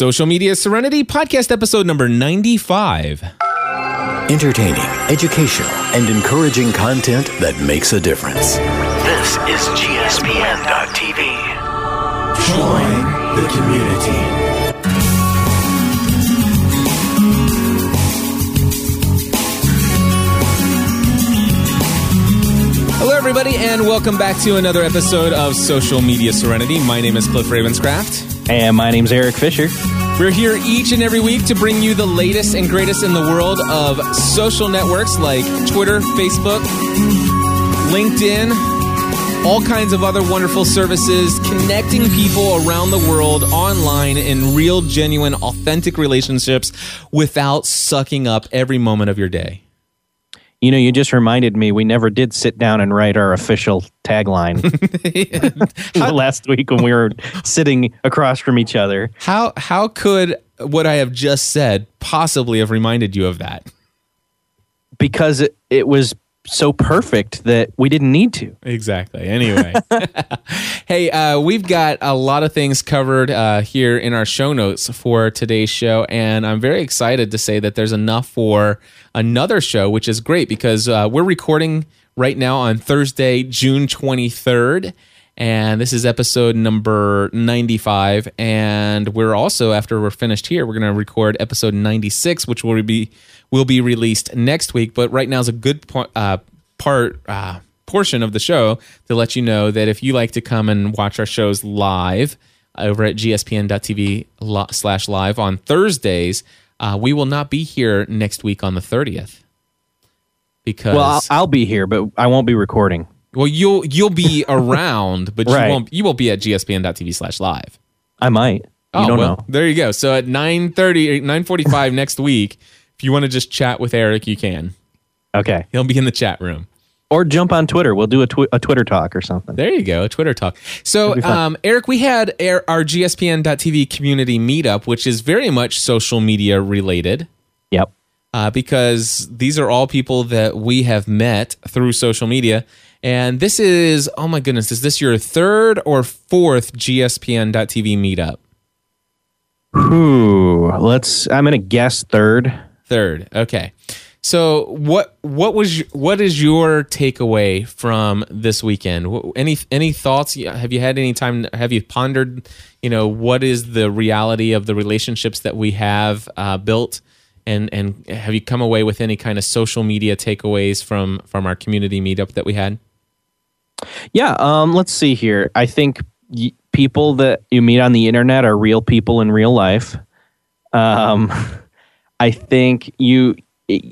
Social Media Serenity Podcast episode number 95. Entertaining, educational, and encouraging content that makes a difference. This is GSPN.TV. Join the community. Hello, everybody, and welcome back to another episode of Social Media Serenity. My name is Cliff Ravenscraft. And my name's Erik Fisher. We're here each and every week to bring you the latest and greatest in the world of social networks like Twitter, Facebook, LinkedIn, all kinds of other wonderful services, connecting people around the world online in real, genuine, authentic relationships without sucking up every moment of your day. You know, you just reminded me we never did sit down and write our official tagline last week when we were sitting across from each other. How how could what I have just said possibly have reminded you of that? Because it, it was so perfect that we didn't need to. Exactly. Anyway, hey, uh, we've got a lot of things covered uh, here in our show notes for today's show, and I'm very excited to say that there's enough for another show, which is great because uh, we're recording right now on Thursday, June 23rd. And this is episode number 95. And we're also, after we're finished here, we're going to record episode 96, which will be will be released next week. But right now is a good uh, part uh, portion of the show to let you know that if you like to come and watch our shows live over at gspn.tv slash live on Thursdays, uh, we will not be here next week on the 30th. Because Well, I'll, I'll be here, but I won't be recording. well, you'll you'll be around, but Right. you won't you won't be at gspn.tv slash live. I might. You don't Oh, well, know. There you go. So at 9.30, 9.45 next week, if you want to just chat with Erik, you can. Okay. He'll be in the chat room. Or jump on Twitter. We'll do a, twi- a Twitter talk or something. There you go, a Twitter talk. So, um, Erik, we had our, our GSPN.TV community meetup, which is very much social media related. Yep. uh, because these are all people that we have met through social media. And this is, oh my goodness, is this your third or fourth GSPN.TV meetup? Whew. Let's, I'm going to guess third. Third. Okay. So what what was what is your takeaway from this weekend? Any any thoughts? Have you had any time? Have you pondered? You know, what is the reality of the relationships that we have uh, built? And and have you come away with any kind of social media takeaways from from our community meetup that we had? Yeah, um, let's see here. I think y- people that you meet on the internet are real people in real life. Um, I think you,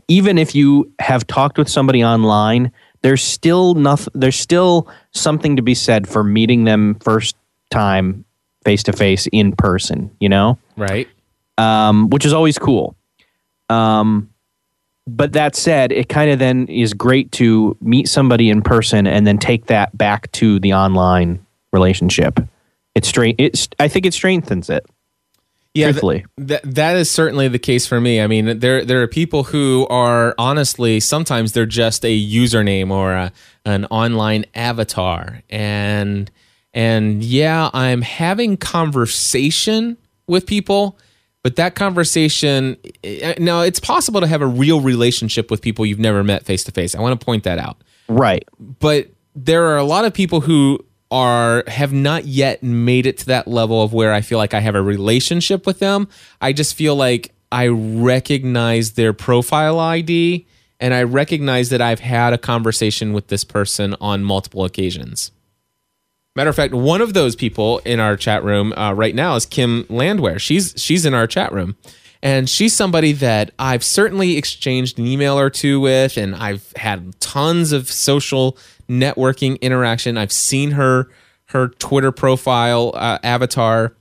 even if you have talked with somebody online, there's still nothing. There's still something to be said for meeting them first time, face to face, in person. You know, Right. um, which is always cool. Um, but that said, it kind of then is great to meet somebody in person and then take that back to the online relationship. It's straight. It's. I think it strengthens it. Yeah, th- Truthfully. that is certainly the case for me. I mean, there there are people who are honestly sometimes they're just a username or a, an online avatar, and and yeah, I'm having conversation with people, but that conversation eh, now it's possible to have a real relationship with people you've never met face to face. I want to point that out Right. but there are a lot of people who are have not yet made it to that level of where I feel like I have a relationship with them. I just feel like I recognize their profile ID and I recognize that I've had a conversation with this person on multiple occasions. Matter of fact, one of those people in our chat room uh, right now is Kim Landwehr. She's she's in our chat room, and she's somebody that I've certainly exchanged an email or two with, and I've had tons of social networking interaction. I've seen her her Twitter profile uh, avatar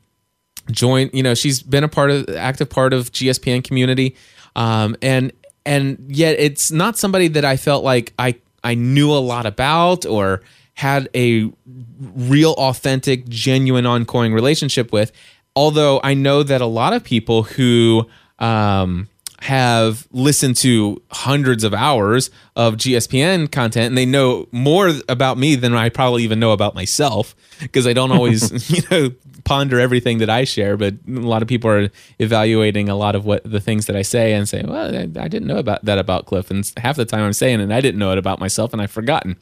join you know she's been a part of active part of gspn community um, and and yet it's not somebody that i felt like i i knew a lot about or had a real authentic genuine ongoing relationship with although i know that a lot of people who um, have listened to hundreds of hours of GSPN content and they know more about me than I probably even know about myself because I don't always, you know, ponder everything that I share, but a lot of people are evaluating a lot of what the things that I say and say, well, I, I didn't know about that about Cliff. And half the time I'm saying it, I didn't know it about myself and I've forgotten.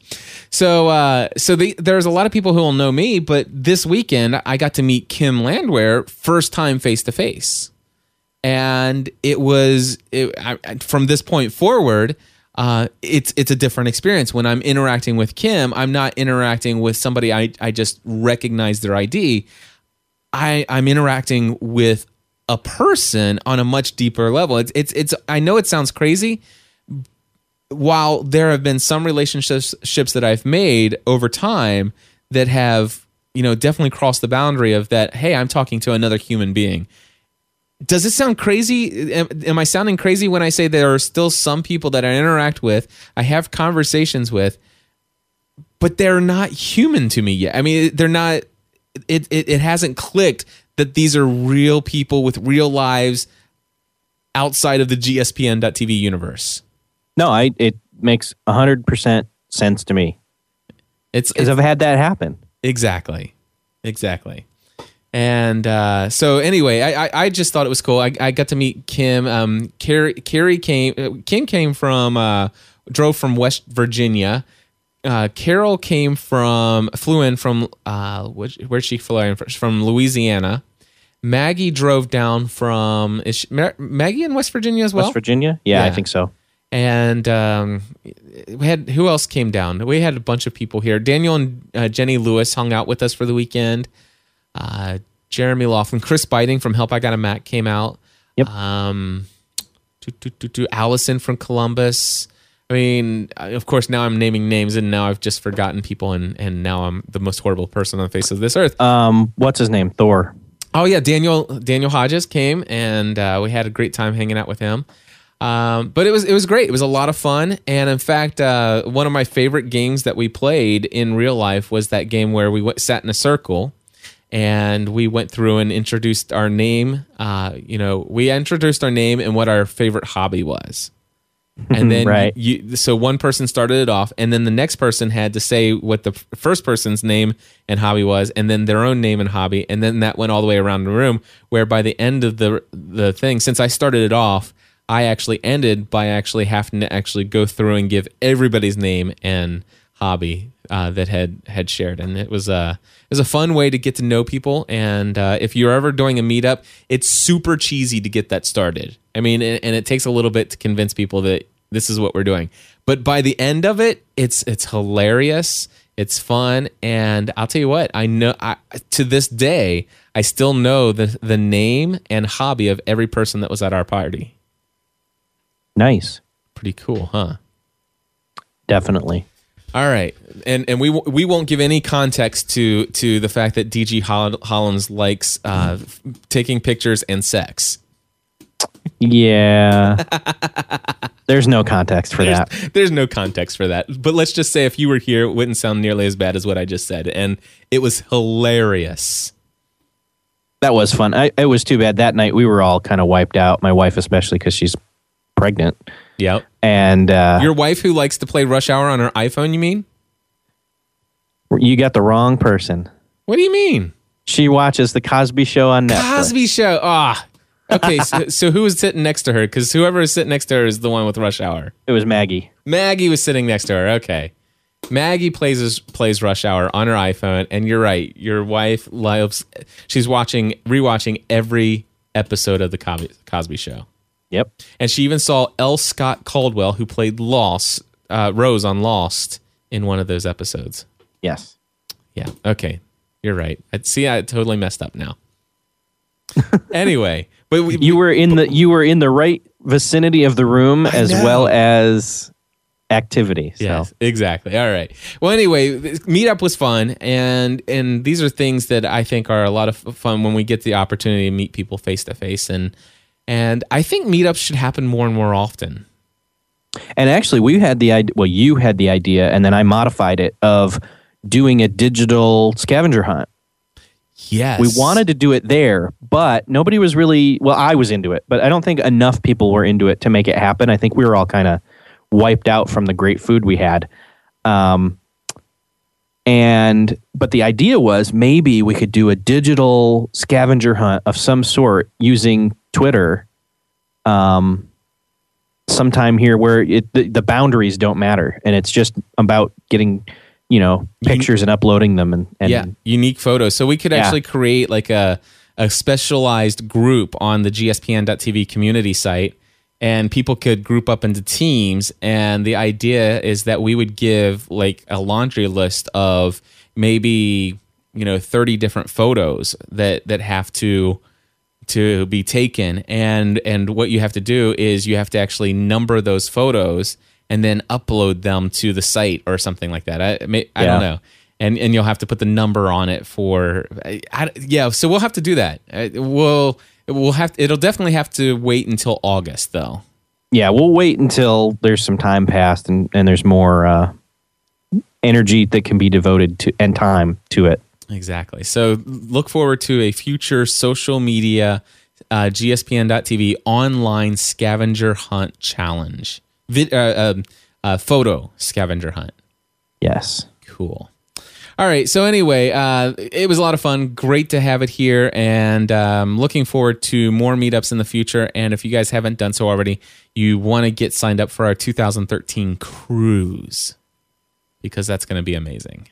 So, uh, so the, there's a lot of people who will know me, but this weekend I got to meet Kim Landwehr first time face to face and it was it, I, from this point forward uh, it's it's a different experience. When i'm interacting with kim i'm not interacting with somebody i, I just recognize their id I, i'm interacting with a person on a much deeper level. It's it's, it's i know it sounds crazy. While there have been some relationships that i've made over time that have you know definitely crossed the boundary of that hey i'm talking to another human being does it sound crazy? Am, am, I sounding crazy when I say there are still some people that I interact with, I have conversations with, but they're not human to me yet? I mean, they're not. It it, it hasn't clicked that these are real people with real lives outside of the GSPN.TV universe. No, I it makes hundred percent sense to me. It's because I've had that happen. Exactly, exactly. And uh, so anyway, I, I, I just thought it was cool. I, I got to meet Kim. Um, Carrie, Carrie came. Uh, Kim came from uh, drove from West Virginia. Uh, Carol came from flew in from uh, which, where she flew in from Louisiana. Maggie drove down from is she, Maggie in West Virginia as well. West Virginia, yeah, yeah. I think so. And um, we had who else came down? We had a bunch of people here. Daniel and uh, Jenny Lewis hung out with us for the weekend. Uh, Jeremy Laughlin, Chris Biting from Help I Got a Mac came out. Yep. Um, to, to, to, to Allison from Columbus. I mean, of course, now I'm naming names, and now I've just forgotten people, and and now I'm the most horrible person on the face of this earth. Um, what's his name? Thor. Oh yeah, Daniel Daniel Hodges came, and uh, we had a great time hanging out with him. Um, but it was it was great. It was a lot of fun, and in fact, uh, one of my favorite games that we played in real life was that game where we went, sat in a circle and we went through and introduced our name. Uh, you know, we introduced our name and what our favorite hobby was. And then right. you, so one person started it off, and then the next person had to say what the first person's name and hobby was, and then their own name and hobby, and then that went all the way around the room. Where by the end of the the thing, since I started it off, I actually ended by actually having to actually go through and give everybody's name and hobby uh, that had had shared, and it was a uh, it was a fun way to get to know people. And uh, if you're ever doing a meetup, it's super cheesy to get that started. I mean, and, and it takes a little bit to convince people that this is what we're doing. But by the end of it, it's it's hilarious. It's fun, and I'll tell you what. I know I, to this day, I still know the the name and hobby of every person that was at our party. Nice, pretty cool, huh? Definitely. All right, and and we we won't give any context to to the fact that DG Hollins likes uh, taking pictures and sex. Yeah, there's no context for that. There's no context for that. But let's just say if you were here, it wouldn't sound nearly as bad as what I just said, and it was hilarious. That was fun. I, it was too bad that night. We were all kind of wiped out. My wife, especially, because she's pregnant. Yep. And uh, your wife who likes to play Rush Hour on her iPhone, you mean? You got the wrong person. What do you mean? She watches the Cosby Show on Netflix. Cosby Show. Ah. Okay, so, so, who was sitting next to her? Because whoever is sitting next to her is the one with Rush Hour. It was Maggie. Maggie was sitting next to her. Okay. Maggie plays plays Rush Hour on her iPhone, and you're right. Your wife loves. She's watching, rewatching every episode of the Cosby, Cosby Show. Yep. And she even saw L. Scott Caldwell, who played Lost, uh, Rose on Lost, in one of those episodes. Yes. Yeah. Okay. You're right. I see. I totally messed up now. anyway, but we, you were in the you were in the right vicinity of the room I as know. well as activity. So. Yes, exactly. All right. Well, anyway, meetup was fun, and and these are things that I think are a lot of fun when we get the opportunity to meet people face to face and and I think meetups should happen more and more often. And actually, we had the idea, well, you had the idea, and then I modified it of doing a digital scavenger hunt. Yes. We wanted to do it there, but nobody was really, well, I was into it, but I don't think enough people were into it to make it happen. I think we were all kind of wiped out from the great food we had. Um, and, but the idea was maybe we could do a digital scavenger hunt of some sort using Twitter um, sometime here where it, the, the boundaries don't matter and it's just about getting you know pictures and uploading them and, and yeah, unique photos. So we could Yeah. actually create like a a specialized group on the gspn.tv community site and people could group up into teams and the idea is that we would give like a laundry list of maybe you know 30 different photos that that have to to be taken. And and what you have to do is you have to actually number those photos and then upload them to the site or something like that. I, may, I don't know. And and you'll have to put the number on it for I, I- yeah so we'll have to do that. We'll we'll have it'll definitely have to wait until august though. Yeah we'll wait until there's some time passed and, and there's more uh, energy that can be devoted to and time to it Exactly. So look forward to a future social media uh, gspn.tv online scavenger hunt challenge. Vid, uh, um, uh, photo scavenger hunt. yes Cool. All right. So anyway, uh, it was a lot of fun. Great to have it here, and um, looking forward to more meetups in the future. And if you guys haven't done so already, you want to get signed up for our 2013 cruise because that's going to be amazing.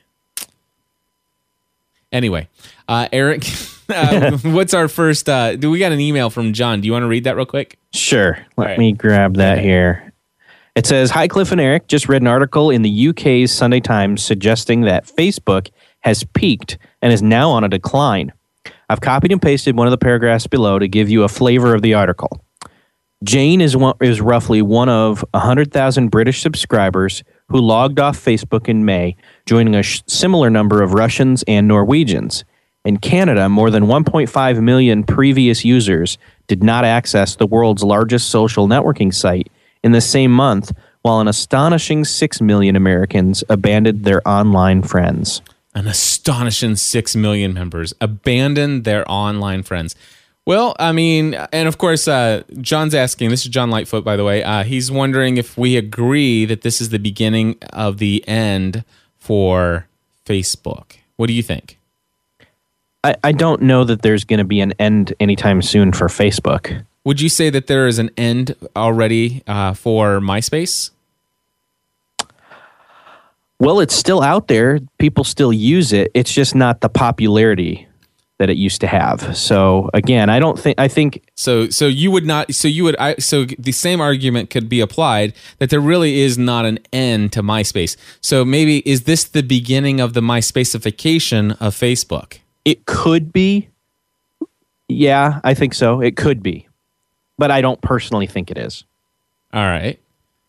Anyway, uh, Erik, uh, what's our first? Uh, do we got an email from John? Do you want to read that real quick? Sure. Let right. me grab that here. It says Hi, Cliff and Erik. Just read an article in the UK's Sunday Times suggesting that Facebook has peaked and is now on a decline. I've copied and pasted one of the paragraphs below to give you a flavor of the article. Jane is, one, is roughly one of 100,000 British subscribers who logged off Facebook in May, joining a sh- similar number of Russians and Norwegians. In Canada, more than 1.5 million previous users did not access the world's largest social networking site in the same month, while an astonishing 6 million Americans abandoned their online friends. an astonishing 6 million members abandoned their online friends. Well, I mean, and of course, uh, John's asking, this is John Lightfoot, by the way. Uh, he's wondering if we agree that this is the beginning of the end for Facebook. What do you think? I, I don't know that there's going to be an end anytime soon for Facebook. Would you say that there is an end already uh, for MySpace? Well, it's still out there. People still use it. It's just not the popularity that it used to have. So again, I don't think I think So, so you would not. So you would. I, so the same argument could be applied that there really is not an end to MySpace. So maybe is this the beginning of the MySpacification of Facebook? it could be. Yeah, I think so. It could be, but I don't personally think it is. All right.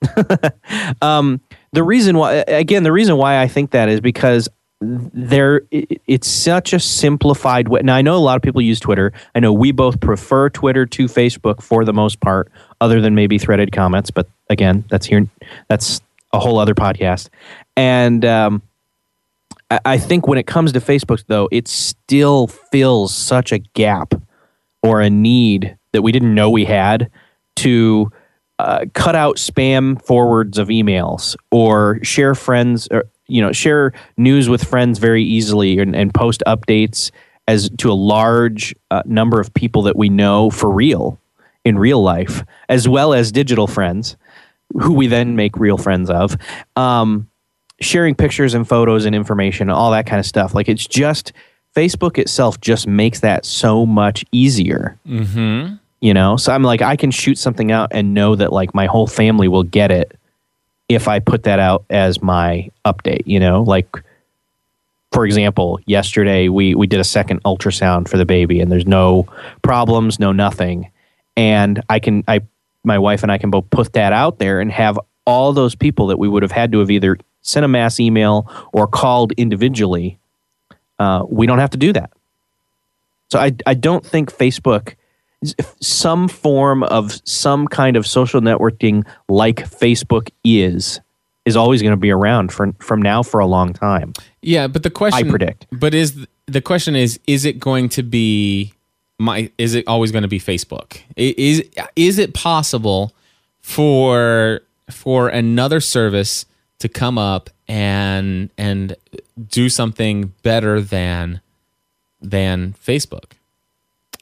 um, the reason why again the reason why i think that is because there it- it's such a simplified way. Now i know a lot of people use twitter. I know we both prefer twitter to facebook for the most part other than maybe threaded comments but again that's here that's a whole other podcast. And um, I- i think when it comes to facebook though it still fills such a gap or a need that we didn't know we had to uh, cut out spam forwards of emails or share friends or you know share news with friends very easily and, and post updates as to a large uh, number of people that we know for real in real life as well as digital friends who we then make real friends of. Um, sharing pictures and photos and information all that kind of stuff. Like it's just facebook itself just makes that so much easier. Mm-hmm. you know? So i'm like i can shoot something out and know that like my whole family will get it if i put that out as my update you know like for example yesterday we we did a second ultrasound for the baby and there's no problems no nothing. And i can i my wife and i can both put that out there and have all those people that we would have had to have either sent a mass email or called individually uh, we don't have to do that. So I, I don't think Facebook, some form of some kind of social networking like Facebook is, is always going to be around for, from now for a long time. Yeah, but the question I predict. But is the question is: Is it going to be my? Is it always going to be Facebook? Is is it possible for for another service to come up and and do something better than than Facebook,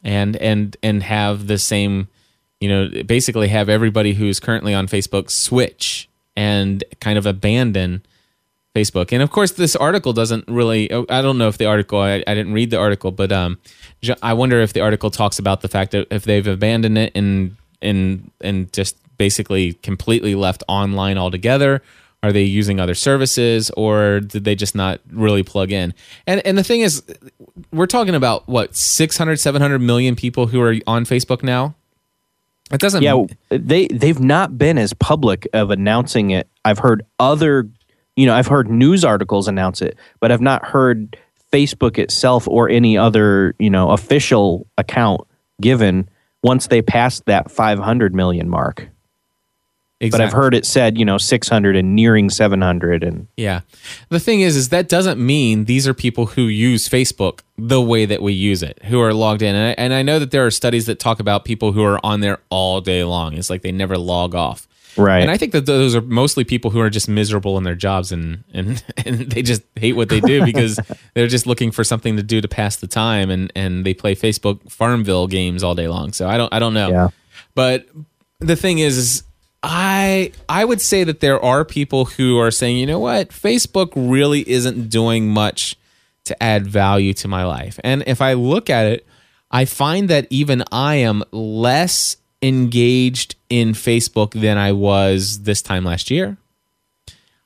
and and and have the same, you know, basically have everybody who's currently on Facebook switch and kind of abandon Facebook. And of course, this article doesn't really. oh, I don't know if the article. I, I didn't read the article, but um, I wonder if the article talks about the fact that if they've abandoned it and and and just basically completely left online altogether. Are they using other services, or did they just not really plug in? And and the thing is, we're talking about what 600, 700 million people who are on Facebook now. It doesn't. Yeah, they they've not been as public of announcing it. I've heard other, you know, I've heard news articles announce it, but I've not heard Facebook itself or any other, you know, official account given once they passed that 500 million mark. But I've heard it said, you know, 600 and nearing 700 and Yeah. The thing is, is that doesn't mean these are people who use Facebook the way that we use it, who are logged in. And I, and I know that there are studies that talk about people who are on there all day long. It's like they never log off. right. And I think that those are mostly people who are just miserable in their jobs and, and, and they just hate what they do because they're just looking for something to do to pass the time and, and they play Facebook Farmville games all day long. So I don't I don't know. Yeah. But the thing is, is I I would say that there are people who are saying, you know what, Facebook really isn't doing much to add value to my life. And if I look at it, I find that even I am less engaged in Facebook than I was this time last year.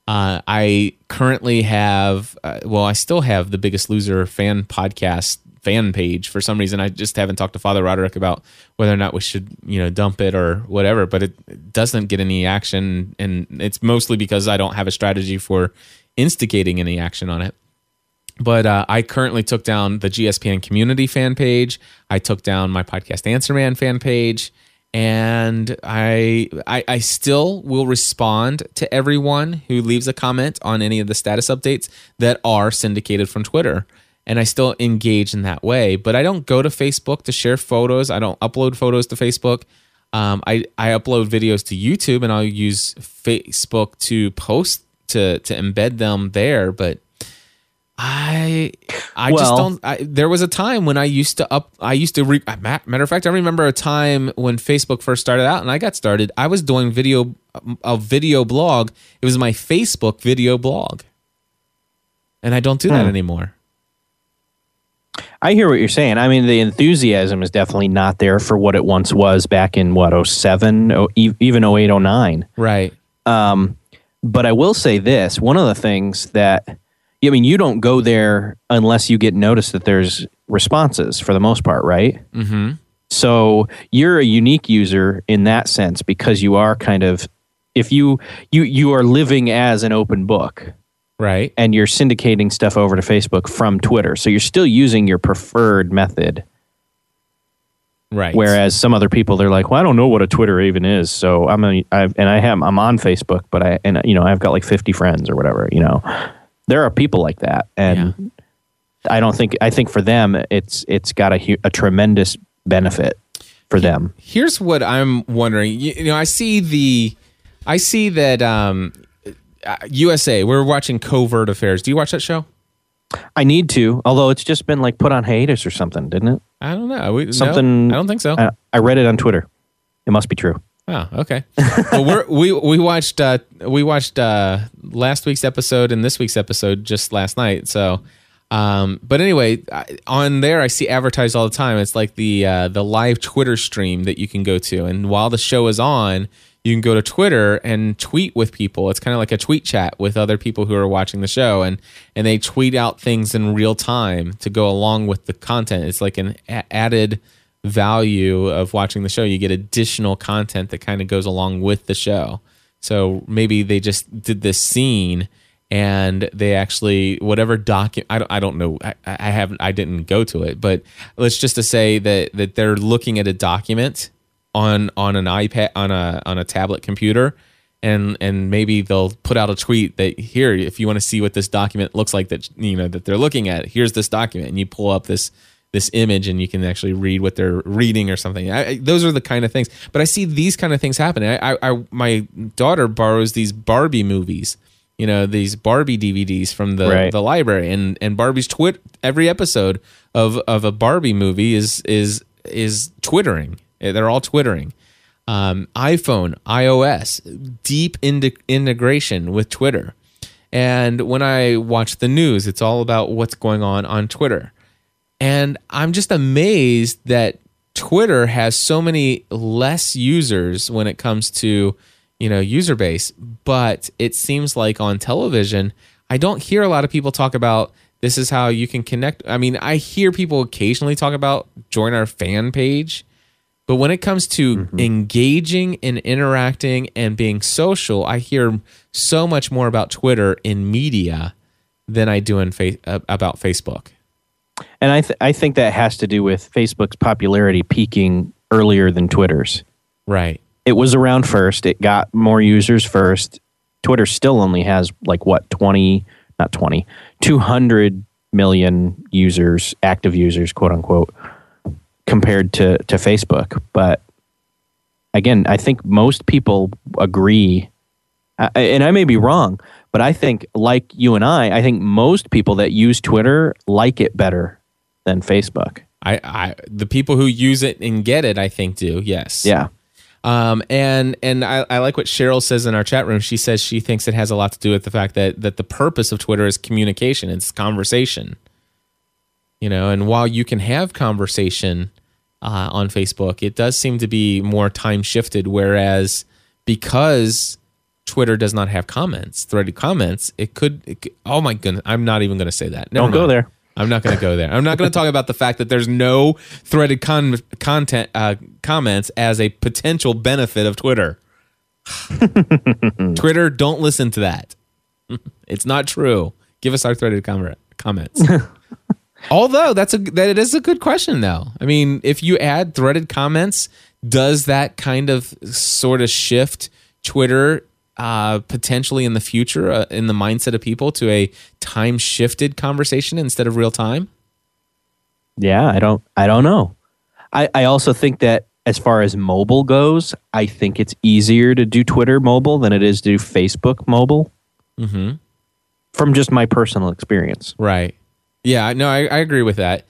Uh, I currently have, uh, well, I still have the Biggest Loser fan podcast fan page. For some reason, I just haven't talked to Father Roderick about whether or not we should, you know, dump it or whatever. But it doesn't get any action, and it's mostly because I don't have a strategy for instigating any action on it. But uh, I currently took down the GSPN community fan page. I took down my podcast Answer Man fan page, and I, I I still will respond to everyone who leaves a comment on any of the status updates that are syndicated from Twitter. And I still engage in that way, but I don't go to Facebook to share photos. I don't upload photos to Facebook. Um, I I upload videos to YouTube, and I'll use Facebook to post to to embed them there. But I I just don't. I, there was a time when I used to up. I used to. Re, uh, matter of fact, I remember a time when Facebook first started out, and I got started. I was doing video a video blog. It was my Facebook video blog, and I don't do that anymore. I hear what you're saying. I mean, the enthusiasm is definitely not there for what it once was back in what 07, oh, e- even 08, 09. Right. But I will say this one of the things that, I mean, you don't go there unless you get noticed that there's responses for the most part, right? Mm-hmm. So you're a unique user in that sense because you are kind of, if you, you, you are living as an open book Right. and you're syndicating stuff over to Facebook from Twitter. So you're still using your preferred method. Right. Whereas some other people, they're like, "Well, I don't know what a Twitter even is." So I'm a, I've, and I have, I'm on Facebook, but I, and you know, I've got like 50 friends or whatever. You know, there are people like that, and I don't think, I think for them, it's, it's got a, a tremendous benefit for them. here's what I'm wondering. You, you know, I see the, I see that um, uh, USA. We're watching Covert Affairs. Do you watch that show? I need to, although it's just been like put on hiatus or something, didn't it? I don't know. We, no, Something- I don't think so. I, I read it on Twitter. It must be true. Oh, okay. well, we're, we we watched uh, we watched uh, last week's episode and this week's episode just last night. So, um, but anyway, I, on there I see advertised all the time. It's like the uh, the live Twitter stream that you can go to, and while the show is on, you can go to Twitter and tweet with people. It's kind of like a tweet chat with other people who are watching the show, and and they tweet out things in real time to go along with the content. It's like an a- added value of watching the show. You get additional content that kind of goes along with the show. So maybe they just did this scene and they actually whatever document I don't I don't know I, I haven't I didn't go to it but let's just to say that that they're looking at a document on on an iPad on a on a tablet computer and and maybe they'll put out a tweet that here if you want to see what this document looks like that you know that they're looking at here's this document and you pull up this this image and you can actually read what they're reading or something. I, I, those are the kind of things. But i see these kind of things happen I, I my daughter borrows these barbie movies you know these barbie dvds from the Right. the library and and barbie's twit every episode of of a barbie movie is is is twittering they're all twittering um, iPhone, iOS, deep integration with Twitter. And when I watch the news, it's all about what's going on on Twitter. And I'm just amazed that Twitter has so many less users when it comes to, you know, user base, but it seems like on television, I don't hear a lot of people talk about this is how you can connect. I mean, I hear people occasionally talk about join our fan page, but when it comes to engaging and interacting and being social, I hear so much more about Twitter in media than I do in fa- uh, about Facebook. And I, th- I think that has to do with Facebook's popularity peaking earlier than Twitter's. Right. It was around first. It got more users first. Twitter still only has like what 20, not 20, 200 million users, active users, quote unquote, compared to, to Facebook. But again, I think most people agree, and I may be wrong, but I think, like you and I, I think most people that use Twitter like it better than Facebook. I, I the people who use it and get it, I think do. Yes. Yeah. Um, and and I, I like what Cheryl says in our chat room. She says she thinks it has a lot to do with the fact that that the purpose of Twitter is communication, it's conversation. You know, and while you can have conversation uh, on Facebook, it does seem to be more time shifted. Whereas because Twitter does not have comments, threaded comments, it could. It could oh my goodness, I'm not even going to say that. Never Don't go there. I'm not going to go there. I'm not going to talk about the fact that there's no threaded con- content uh, comments as a potential benefit of Twitter. Twitter, don't listen to that. It's not true. Give us our threaded com- comments. Although that's a that it is a good question though. I mean, if you add threaded comments, does that kind of sort of shift Twitter uh, potentially in the future uh, in the mindset of people to a time shifted conversation instead of real time? Yeah, I don't I don't know. I, I also think that as far as mobile goes, I think it's easier to do Twitter mobile than it is to do Facebook mobile. Mm-hmm. From just my personal experience. Right. Yeah, no, I, I agree with that.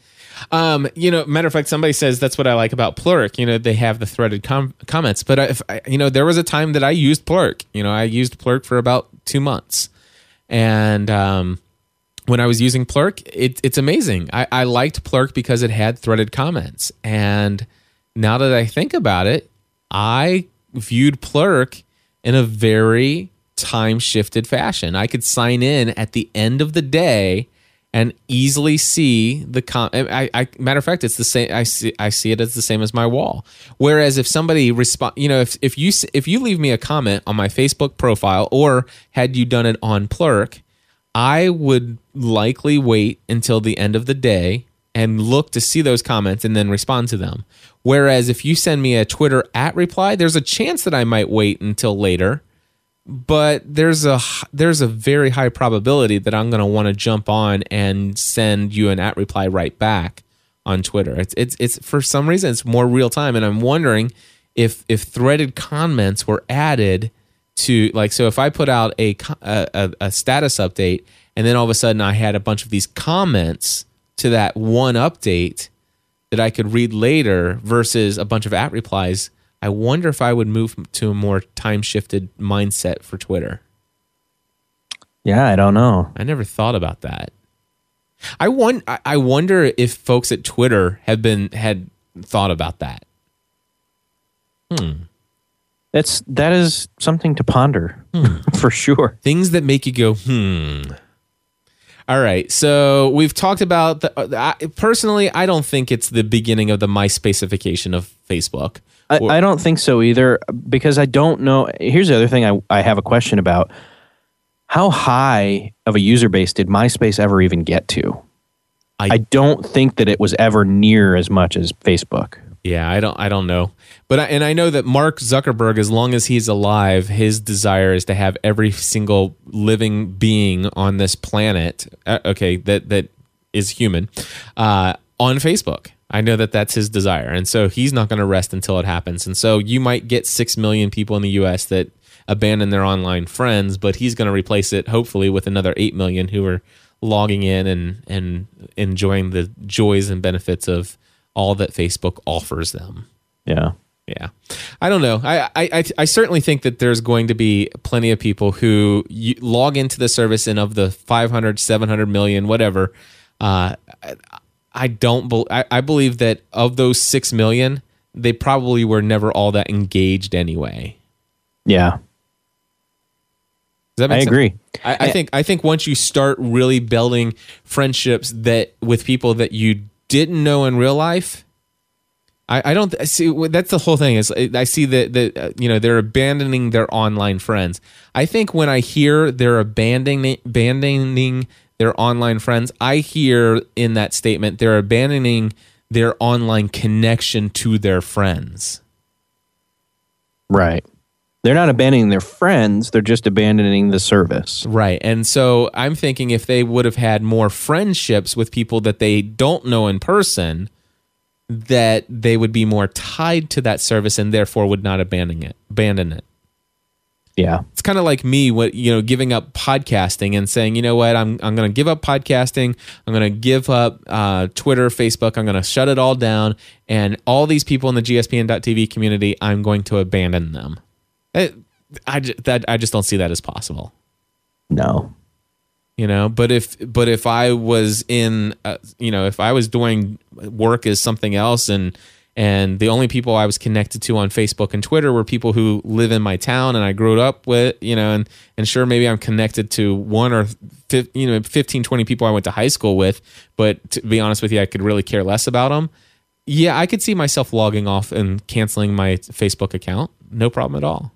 Um, you know, matter of fact, somebody says that's what I like about Plurk. You know, they have the threaded com- comments. But if I, you know, there was a time that I used Plurk. You know, I used Plurk for about two months, and um, when I was using Plurk, it, it's amazing. I, I liked Plurk because it had threaded comments, and now that I think about it, I viewed Plurk in a very time shifted fashion. I could sign in at the end of the day and easily see the com. I, I matter of fact, it's the same. I see I see it as the same as my wall. Whereas if somebody respond, you know, if if you if you leave me a comment on my Facebook profile or had you done it on Plurk, I would likely wait until the end of the day and look to see those comments and then respond to them. Whereas if you send me a Twitter at reply, there's a chance that I might wait until later but there's a there's a very high probability that I'm going to want to jump on and send you an at reply right back on Twitter. It's it's it's for some reason it's more real time, and I'm wondering if if threaded comments were added to like so if I put out a, a, a status update and then all of a sudden I had a bunch of these comments to that one update that I could read later versus a bunch of at replies. I wonder if I would move to a more time shifted mindset for Twitter. Yeah, I don't know. I never thought about that. I won- I- wonder if folks at Twitter have been had thought about that. Hmm. That's that is something to ponder for sure. Things that make you go, hmm. All right. So we've talked about the. Uh, I, personally, I don't think it's the beginning of the MySpacification of Facebook. I, Or- I don't think so either because I don't know. Here's the other thing I, I have a question about. How high of a user base did MySpace ever even get to? I- I don't think that it was ever near as much as Facebook. Yeah, I don't I don't know. But I, and I know that Mark Zuckerberg as long as he's alive, his desire is to have every single living being on this planet uh, okay, that that is human uh, on Facebook. I know that that's his desire. And so he's not going to rest until it happens. And so you might get 6 million people in the US that abandon their online friends, but he's going to replace it hopefully with another 8 million who are logging in and and enjoying the joys and benefits of all that Facebook offers them. Yeah. Yeah, I don't know. I, I I certainly think that there's going to be plenty of people who log into the service and of the 500, 700 million, whatever. Uh, I don't. Be, I, I believe that of those six million, they probably were never all that engaged anyway. Yeah, I agree. I, I, think I think once you start really building friendships that with people that you didn't know in real life, I, I don't see that's the whole thing. Is I see that that uh, you know they're abandoning their online friends. I think when I hear they're abandoning abandoning their online friends, I hear in that statement they're abandoning their online connection to their friends. Right. They're not abandoning their friends they're just abandoning the service. Right and so i'm thinking if they would have had more friendships with people that they don't know in person that they would be more tied to that service and therefore would not abandon it abandon it yeah. It's kind of like me what you know giving up podcasting and saying you know what? I'm, I'm going to give up podcasting. I'm going to give up uh, twitter facebook. I'm going to shut it all down. And all these people in the gspn.tv community i'm going to abandon them. It, I, that, I just don't see that as possible. No. You know, but if but if I was in, uh, you know, if I was doing work as something else, and and the only people I was connected to on Facebook and Twitter were people who live in my town and I grew up with, you know, and and sure maybe I'm connected to one or you know 15 20 people I went to high school with, but to be honest with you, I could really care less about them. Yeah, I could see myself logging off and canceling my Facebook account. No problem at all.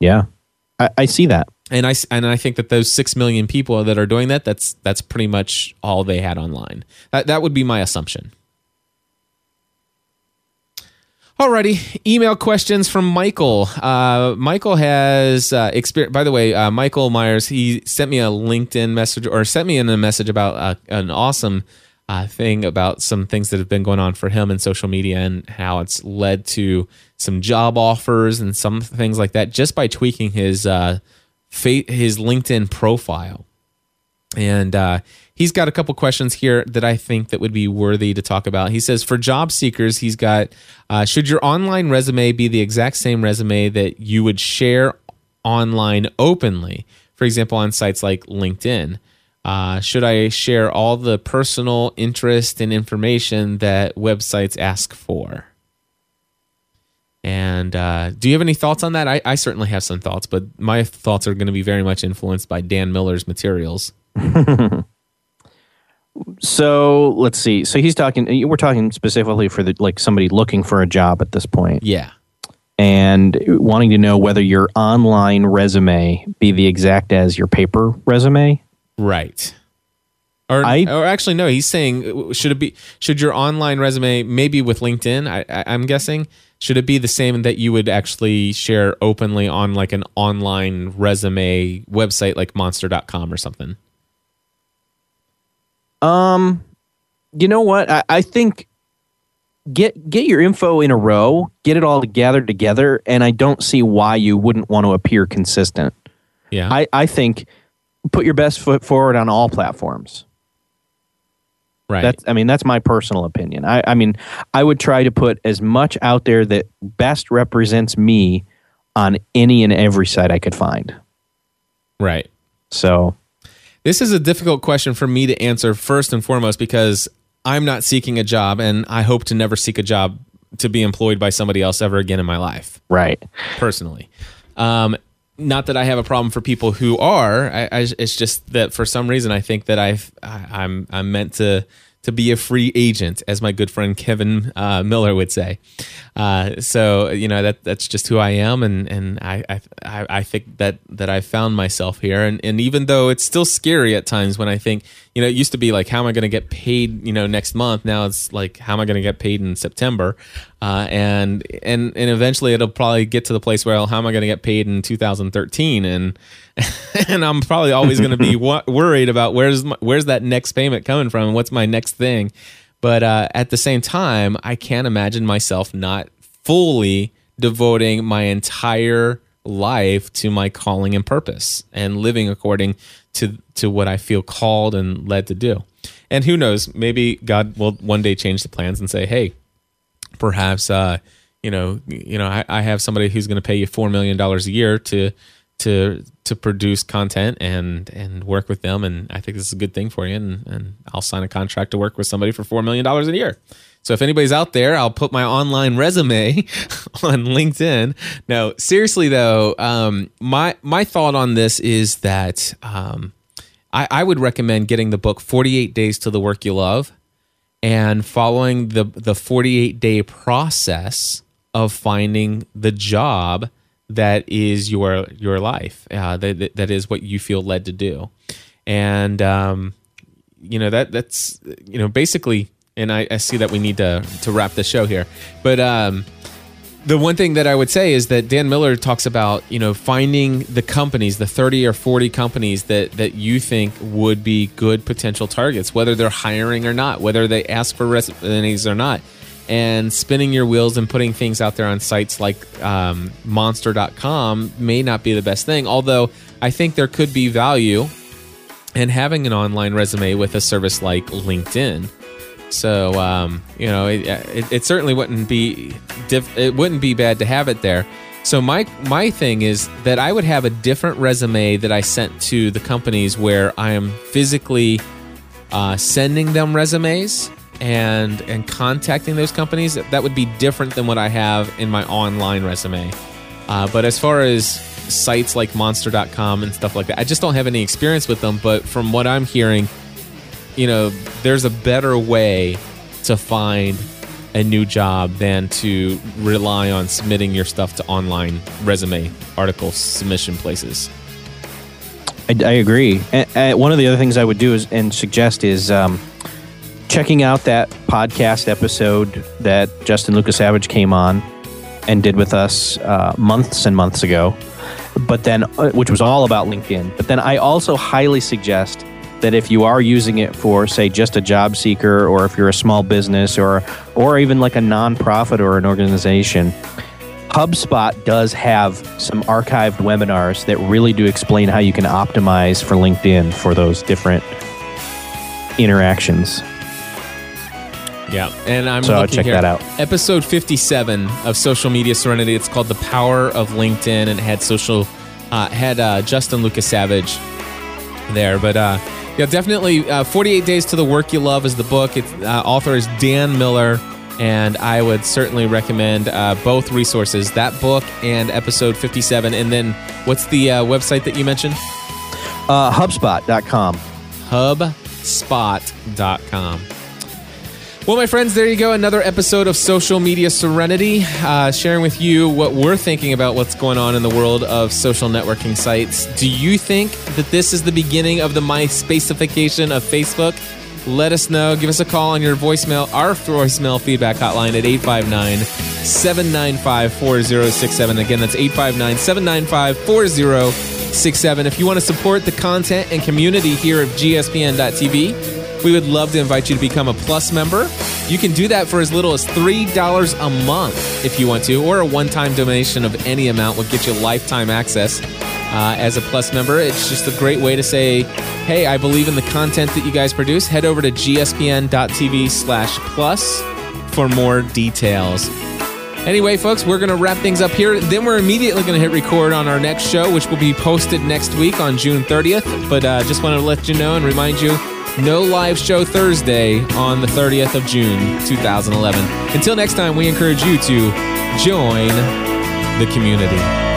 Yeah, I, I see that, and I and I think that those six million people that are doing that, that's that's pretty much all they had online. That that would be my assumption. Alrighty, email questions from Michael. Uh, Michael has uh, experience. By the way, uh, Michael Myers he sent me a LinkedIn message or sent me in a message about uh, an awesome uh, thing about some things that have been going on for him in social media and how it's led to some job offers and some things like that just by tweaking his uh, fa- his LinkedIn profile. And uh, he's got a couple questions here that I think that would be worthy to talk about. He says for job seekers, he's got uh, should your online resume be the exact same resume that you would share online openly? For example, on sites like LinkedIn. Uh, should I share all the personal interest and information that websites ask for? And uh, do you have any thoughts on that? I, I, certainly have some thoughts, but my thoughts are going to be very much influenced by Dan Miller's materials. so let's see. So he's talking. We're talking specifically for the like somebody looking for a job at this point. Yeah. And wanting to know whether your online resume be the exact as your paper resume. Right. Or, I, or actually, no. He's saying should it be should your online resume maybe with LinkedIn? I, I, I'm guessing should it be the same that you would actually share openly on like an online resume website like monster.com or something? Um, you know what? I, I think get get your info in a row, get it all gathered together, and I don't see why you wouldn't want to appear consistent. Yeah. I, I think put your best foot forward on all platforms. Right. That's I mean that's my personal opinion. I, I mean I would try to put as much out there that best represents me on any and every site I could find. Right. So this is a difficult question for me to answer first and foremost because I'm not seeking a job and I hope to never seek a job to be employed by somebody else ever again in my life. Right. Personally. Um, not that I have a problem for people who are. I, I, it's just that for some reason I think that I've I, I'm I'm meant to to be a free agent, as my good friend Kevin uh, Miller would say. Uh, so you know that that's just who I am, and and I I I think that that I found myself here, and and even though it's still scary at times when I think you know it used to be like how am I going to get paid you know next month, now it's like how am I going to get paid in September, uh, and and and eventually it'll probably get to the place where well, how am I going to get paid in 2013, and and I'm probably always going to be worried about where's my, where's that next payment coming from, and what's my next thing. But uh, at the same time, I can't imagine myself not fully devoting my entire life to my calling and purpose and living according to to what I feel called and led to do. And who knows, maybe God will one day change the plans and say, "Hey, perhaps uh, you know, you know, I, I have somebody who's going to pay you four million dollars a year to to to produce content and and work with them and I think this is a good thing for you and, and I'll sign a contract to work with somebody for four million dollars a year. So if anybody's out there, I'll put my online resume on LinkedIn. No, seriously though, um, my my thought on this is that um, I, I would recommend getting the book 48 Days to the Work You Love and following the the 48 day process of finding the job that is your your life. Uh, that that is what you feel led to do, and um, you know that that's you know basically. And I, I, see that we need to to wrap the show here, but um, the one thing that I would say is that Dan Miller talks about you know finding the companies, the thirty or forty companies that that you think would be good potential targets, whether they're hiring or not, whether they ask for resumes or not and spinning your wheels and putting things out there on sites like um, monster.com may not be the best thing although i think there could be value in having an online resume with a service like linkedin. So um, you know it, it, it, certainly wouldn't be diff- it wouldn't be bad to have it there. So my my thing is that i would have a different resume that i sent to the companies where i am physically uh, sending them resumes and and contacting those companies that would be different than what I have in my online resume. Uh, but as far as sites like monster.com and stuff like that, I just don't have any experience with them. But from what I'm hearing, you know, there's a better way to find a new job than to rely on submitting your stuff to online resume article submission places. I, I agree. And, and, one of the other things I would do is and suggest is um, checking out that podcast episode that Justin Lukasavage came on and did with us uh, months and months ago, but then uh, which was all about LinkedIn. But then I also highly suggest that if you are using it for say just a job seeker or if you're a small business or or even like a nonprofit or an organization HubSpot does have some archived webinars that really do explain how you can optimize for LinkedIn for those different interactions. Yeah, and I'm looking. so check here. that out. Episode 57 of Social Media Serenity. It's called "The Power of LinkedIn," and had social uh, had uh, Justin Lukasavage there. But uh, yeah, definitely uh, 48 Days to the Work You Love is the book. It's uh, author is Dan Miller, and I would certainly recommend uh, both resources: that book and episode 57. And then, what's the website that you mentioned? HubSpot.com. HubSpot.com. Well, my friends, there you go. Another episode of Social Media Serenity, uh, sharing with you what we're thinking about what's going on in the world of social networking sites. Do you think that this is the beginning of the MySpacification of Facebook? Let us know. Give us a call on your voicemail, our voicemail feedback hotline at 859 795 4067. Again, that's 859 795 4067. If you want to support the content and community here at gspn.tv, we would love to invite you to become a Plus member. You can do that for as little as $3 a month if you want to, or a one time donation of any amount will get you lifetime access uh, as a Plus member. It's just a great way to say, hey, I believe in the content that you guys produce. Head over to gspn.tv slash plus for more details. Anyway, folks, we're going to wrap things up here. Then we're immediately going to hit record on our next show, which will be posted next week on June 30th. But uh, just wanted to let you know and remind you no live show Thursday on the 30th of June, 2011. Until next time, we encourage you to join the community.